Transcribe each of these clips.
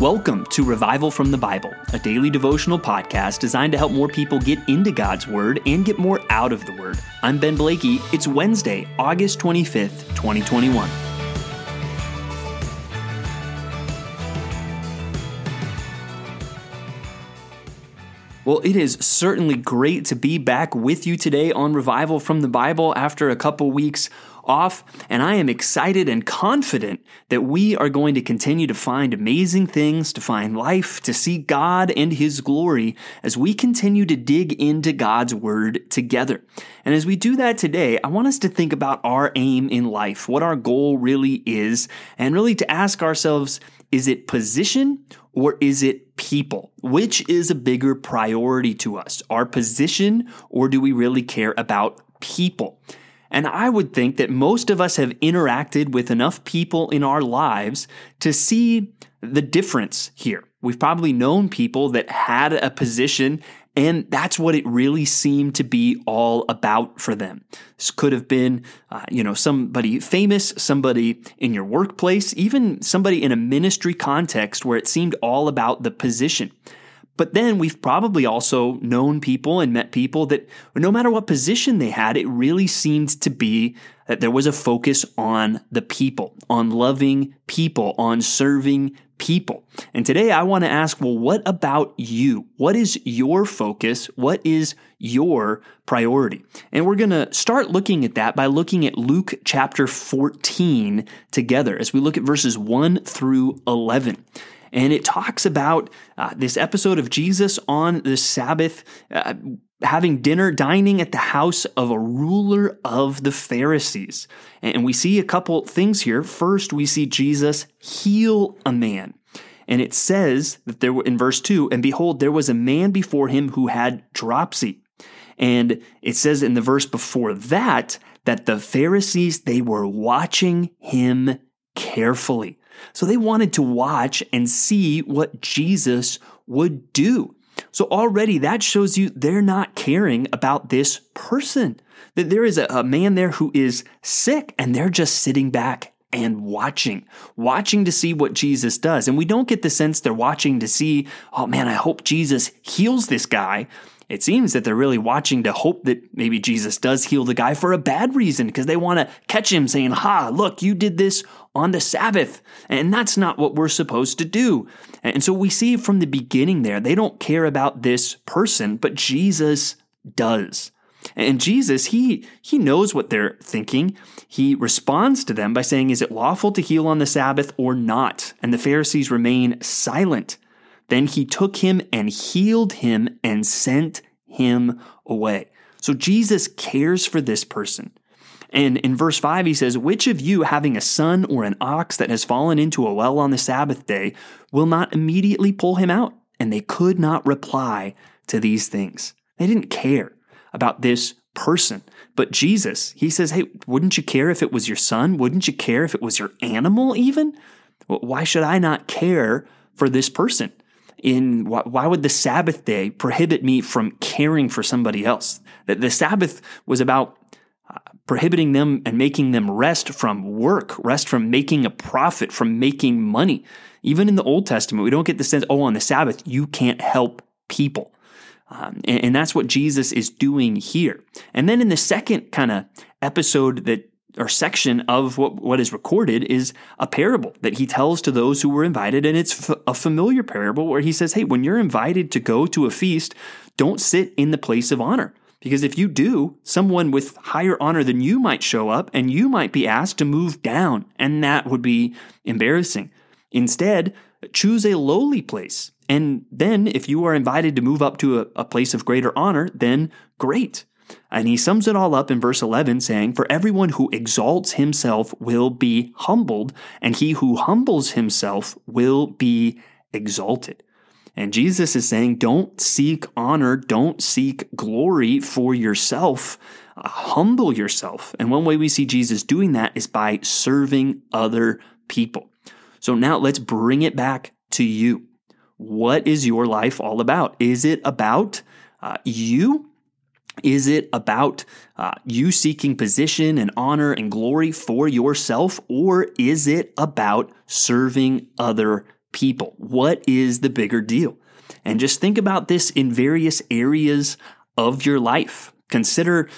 Welcome to Revival from the Bible, a daily devotional podcast designed to help more people get into God's Word and get more out of the Word. I'm Ben Blakey. It's Wednesday, August 25th, 2021. Well, it is certainly great to be back with you today on Revival from the Bible after a couple weeks off, and I am excited and confident that we are going to continue to find amazing things, to find life, to see God and His glory as we continue to dig into God's Word together. And as we do that today, I want us to think about our aim in life, what our goal really is, and really to ask ourselves, is it position or is it people? Which is a bigger priority to us, our position, or do we really care about people? And I would think that most of us have interacted with enough people in our lives to see the difference here. We've probably known people that had a position and that's what it really seemed to be all about for them. This could have been, uh, you know, somebody famous, somebody in your workplace, even somebody in a ministry context where it seemed all about the position. But then we've probably also known people and met people that no matter what position they had, it really seemed to be that there was a focus on the people, on loving people, on serving people. And today I want to ask, well, what about you? What is your focus? What is your priority? And we're going to start looking at that by looking at Luke chapter 14 together as we look at verses 1 through 11 and it talks about uh, this episode of Jesus on the Sabbath. Uh, having dinner, dining at the house of a ruler of the Pharisees. And we see a couple things here. First, we see Jesus heal a man. And it says that there were in verse 2, and behold, there was a man before him who had dropsy. And it says in the verse before that, that the Pharisees, they were watching him carefully. So they wanted to watch and see what Jesus would do. So already that shows you they're not caring about this person. That there is a, a, man there who is sick and they're just sitting back and watching, watching to see what Jesus does. And we don't get the sense they're watching to see, oh man, I hope Jesus heals this guy. It seems that they're really watching to hope that maybe Jesus does heal the guy for a bad reason because they want to catch him saying, Ha, look, you did this on the Sabbath. And that's not what we're supposed to do. And so we see from the beginning there, they don't care about this person, but Jesus does. And Jesus, he, he knows what they're thinking. He responds to them by saying, Is it lawful to heal on the Sabbath or not? And the Pharisees remain silent. Then he took him and healed him and sent him away. So Jesus cares for this person. And in verse 5, he says, Which of you, having a son or an ox that has fallen into a well on the Sabbath day, will not immediately pull him out? And they could not reply to these things. They didn't care about this person. But Jesus, he says, Hey, wouldn't you care if it was your son? Wouldn't you care if it was your animal, even? Why should I not care for this person? in why would the Sabbath day prohibit me from caring for somebody else? That the Sabbath was about prohibiting them and making them rest from work, rest from making a profit, from making money. Even in the Old Testament, we don't get the sense, oh, on the Sabbath, you can't help people. Um, and, and that's what Jesus is doing here. And then in the second kind of episode that or section of what, what is recorded is a parable that he tells to those who were invited. And it's f- a familiar parable where he says, Hey, when you're invited to go to a feast, don't sit in the place of honor. Because if you do, someone with higher honor than you might show up and you might be asked to move down, and that would be embarrassing. Instead, choose a lowly place. And then, if you are invited to move up to a, a place of greater honor, then great. And he sums it all up in verse 11, saying, For everyone who exalts himself will be humbled, and he who humbles himself will be exalted. And Jesus is saying, Don't seek honor, don't seek glory for yourself. Uh, humble yourself. And one way we see Jesus doing that is by serving other people. So now let's bring it back to you. What is your life all about? Is it about uh, you is it about uh, you seeking position and honor and glory for yourself, or is it about serving other people. What is the bigger deal? And just think about this in various areas of your life. Consider,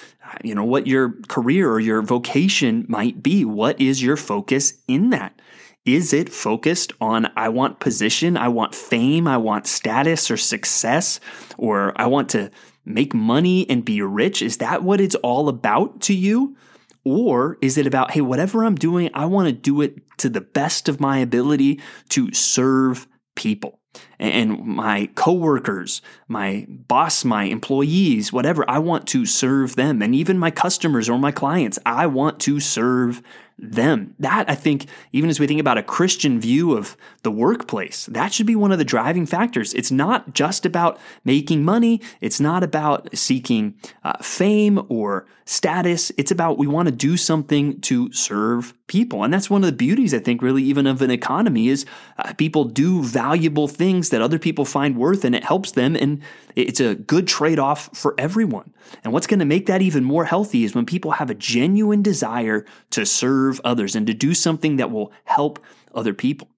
you know, what your career or your vocation might be. What is your focus in that? Is it focused on, I want position, I want fame, I want status or success, or I want to make money and be rich? Is that what it's all about to you? Or is it about, hey, whatever I'm doing, I want to do it to the best of my ability to serve people? And my coworkers, my boss, my employees, whatever, I want to serve them. And even my customers or my clients, I want to serve them. That, I think, even as we think about a Christian view of the workplace, that should be one of the driving factors. It's not just about making money, it's not about seeking uh, fame or status. It's about we want to do something to serve people. And that's one of the beauties, I think, really, even of an economy is uh, people do valuable things that other people find worth and it helps them. And it's a good trade off for everyone. And what's going to make that even more healthy is when people have a genuine desire to serve others and to do something that will help other people.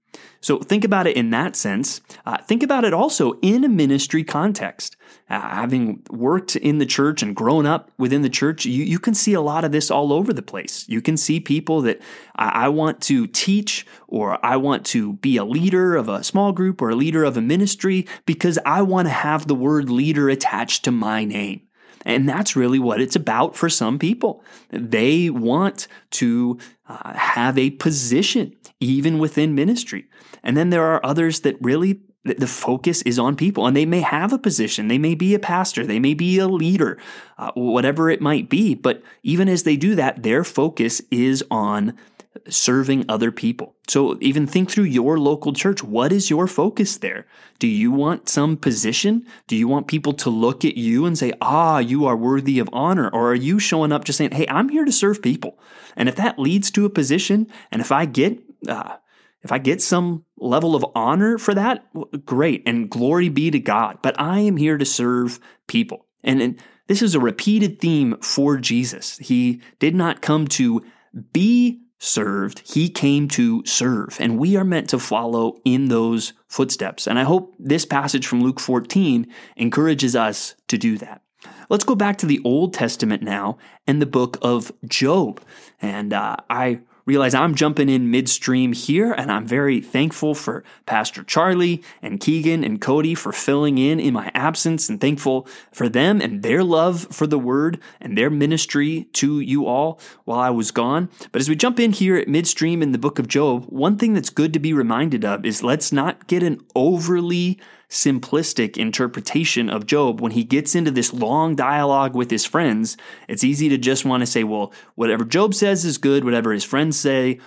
So think about it in that sense. Uh, think about it also in a ministry context. Uh, having worked in the church and grown up within the church, you, you can see a lot of this all over the place. You can see people that I, I want to teach or I want to be a leader of a small group or a leader of a ministry because I want to have the word leader attached to my name. And that's really what it's about for some people. They want to uh, have a position even within ministry. And then there are others that really the focus is on people and they may have a position they may be a pastor they may be a leader uh, whatever it might be but even as they do that their focus is on serving other people. So even think through your local church. What is your focus there? Do you want some position? Do you want people to look at you and say, ah, you are worthy of honor? Or are you showing up just saying, hey, I'm here to serve people? And if that leads to a position, and if I get, uh, if I get some level of honor for that, great, and glory be to God. But I am here to serve people. And, and this is a repeated theme for Jesus. He did not come to be served. He came to serve, and we are meant to follow in those footsteps. And I hope this passage from Luke 14 encourages us to do that. Let's go back to the Old Testament now and the book of Job. And uh, I realize I'm jumping in midstream here, and I'm very thankful for Pastor Charlie and Keegan and Cody for filling in in my absence, and thankful for them and their love for the word and their ministry to you all while I was gone. But as we jump in here at midstream in the book of Job, one thing that's good to be reminded of is let's not get an overly simplistic interpretation of Job when he gets into this long dialogue with his friends. It's easy to just want to say, well, whatever Job says is good, whatever his friends say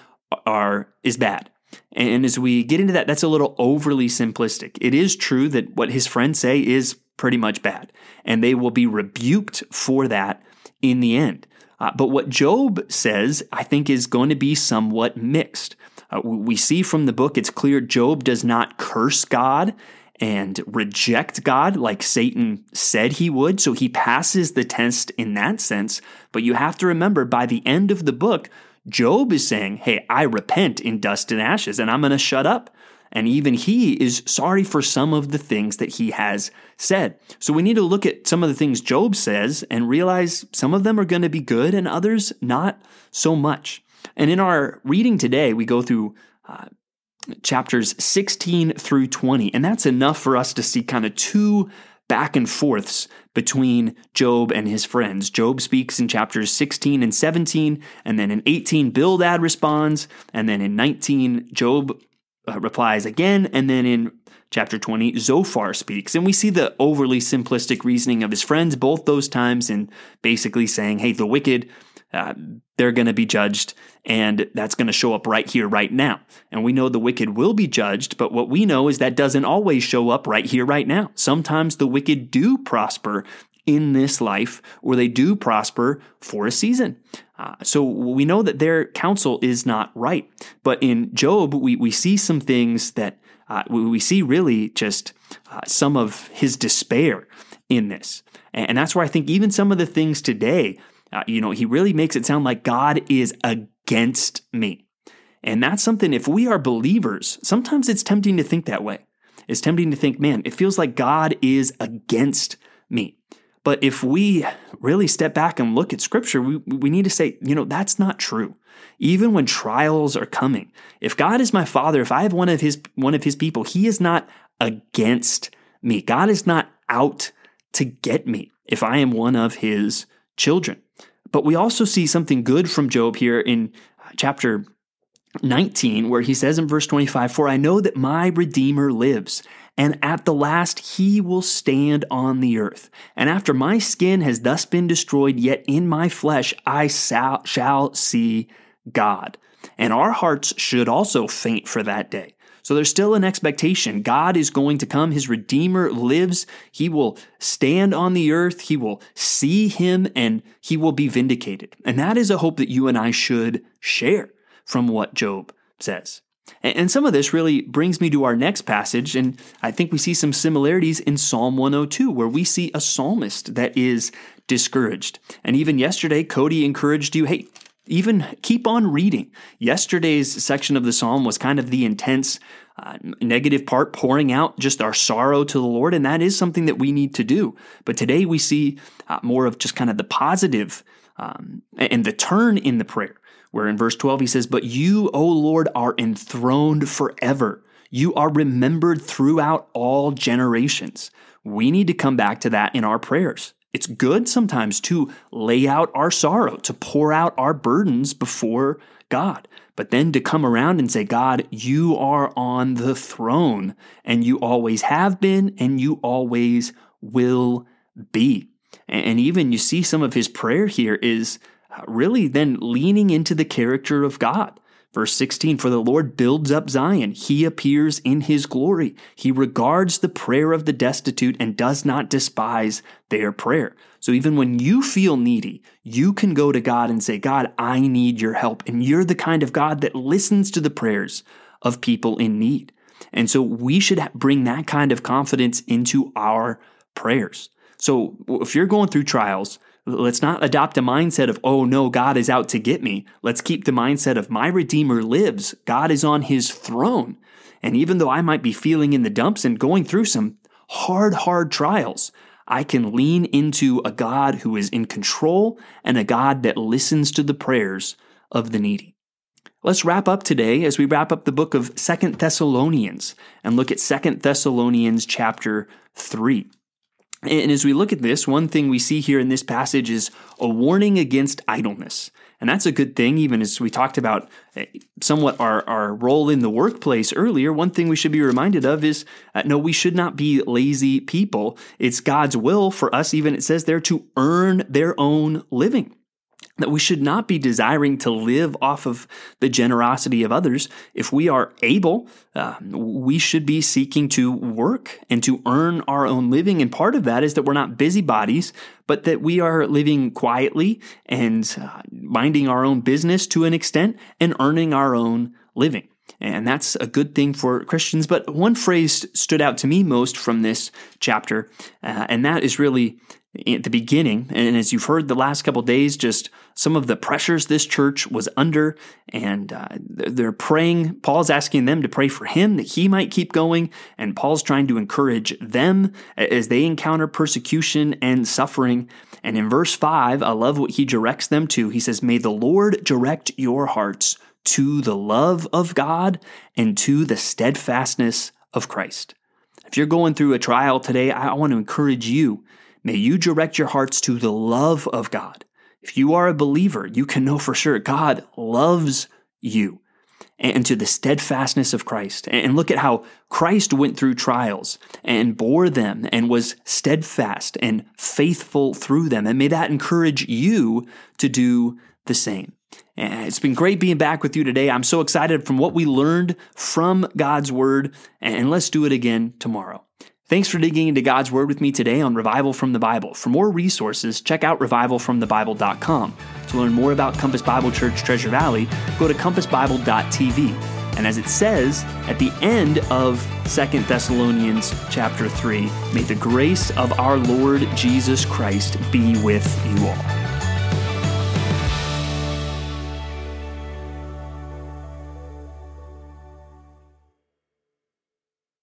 are is bad. And as we get into that, that's a little overly simplistic. It is true that what his friends say is pretty much bad, and they will be rebuked for that in the end. Uh, but what Job says, I think, is going to be somewhat mixed. Uh, we see from the book, it's clear Job does not curse God and reject God like Satan said he would. So he passes the test in that sense. But you have to remember by the end of the book, Job is saying, Hey, I repent in dust and ashes, and I'm going to shut up. And even he is sorry for some of the things that he has said. So we need to look at some of the things Job says and realize some of them are going to be good and others not so much. And in our reading today, we go through uh, chapters 16 through 20. And that's enough for us to see kind of two back and forths between Job and his friends. Job speaks in chapters 16 and 17, and then in 18, Bildad responds, and then in 19, Job uh, replies again, and then in chapter 20, Zophar speaks. And we see the overly simplistic reasoning of his friends both those times in basically saying, hey, the wicked uh, they're going to be judged, and that's going to show up right here, right now. And we know the wicked will be judged, but what we know is that doesn't always show up right here, right now. Sometimes the wicked do prosper in this life, or they do prosper for a season. Uh, so we know that their counsel is not right. But in Job, we, we see some things that uh, we, we, see really just uh, some of his despair in this. And that's where I think even some of the things today uh, you know, he really makes it sound like God is against me. And that's something, if we are believers, sometimes it's tempting to think that way. It's tempting to think, man, it feels like God is against me. But if we really step back and look at scripture, we, we need to say, you know, that's not true. Even when trials are coming, if God is my father, if I have one of his one of his people, he is not against me. God is not out to get me if I am one of his children. But we also see something good from Job here in uh, chapter 19, where he says in verse 25, For I know that my Redeemer lives, and at the last he will stand on the earth. And after my skin has thus been destroyed, yet in my flesh I shall see God. And our hearts should also faint for that day. So there's still an expectation. God is going to come. His Redeemer lives. He will stand on the earth. He will see him and he will be vindicated. And that is a hope that you and I should share from what Job says. And some of this really brings me to our next passage, and I think we see some similarities in Psalm 102, where we see a psalmist that is discouraged. And even yesterday, Cody encouraged you hey, even keep on reading. Yesterday's section of the psalm was kind of the intense uh, negative part, pouring out just our sorrow to the Lord, and that is something that we need to do. But today we see uh, more of just kind of the positive um, and the turn in the prayer where in verse 12 he says, But you, O Lord, are enthroned forever. You are remembered throughout all generations. We need to come back to that in our prayers. It's good sometimes to lay out our sorrow, to pour out our burdens before God, but then to come around and say, God, you are on the throne, and you always have been, and you always will be. And even you see some of his prayer here is uh, really then leaning into the character of God. Verse 16, for the Lord builds up Zion. He appears in his glory. He regards the prayer of the destitute and does not despise their prayer. So even when you feel needy, you can go to God and say, God, I need your help. And you're the kind of God that listens to the prayers of people in need. And so we should bring that kind of confidence into our prayers. So if you're going through trials, Let's not adopt a mindset of, oh no, God is out to get me. Let's keep the mindset of, my Redeemer lives. God is on his throne. And even though I might be feeling in the dumps and going through some hard, hard trials, I can lean into a God who is in control and a God that listens to the prayers of the needy. Let's wrap up today as we wrap up the book of Second Thessalonians and look at Second Thessalonians chapter 3. And as we look at this, one thing we see here in this passage is a warning against idleness. And that's a good thing, even as we talked about eh, somewhat our, our role in the workplace earlier. One thing we should be reminded of is uh, no, we should not be lazy people. It's God's will for us, even it says there, to earn their own living that we should not be desiring to live off of the generosity of others. If we are able, uh, we should be seeking to work and to earn our own living. And part of that is that we're not busybodies, but that we are living quietly and uh, minding our own business to an extent and earning our own living. And that's a good thing for Christians. But one phrase stood out to me most from this chapter, uh, and that is really at the beginning. And as you've heard the last couple days, just some of the pressures this church was under, and uh, they're praying. Paul's asking them to pray for him that he might keep going, and Paul's trying to encourage them as they encounter persecution and suffering. And in verse 5, I love what he directs them to. He says, May the Lord direct your hearts to the love of God and to the steadfastness of Christ. If you're going through a trial today, I want to encourage you. May you direct your hearts to the love of God. If you are a believer, you can know for sure God loves you and to the steadfastness of Christ. And look at how Christ went through trials and bore them and was steadfast and faithful through them. And may that encourage you to do the same. And it's been great being back with you today. I'm so excited from what we learned from God's Word, and let's do it again tomorrow. Thanks for digging into God's Word with me today on Revival from the Bible. For more resources, check out revivalfromthebible.com. To learn more about Compass Bible Church Treasure Valley, go to compassbible.tv. And as it says at the end of Second Thessalonians chapter 3, may the grace of our Lord Jesus Christ be with you all.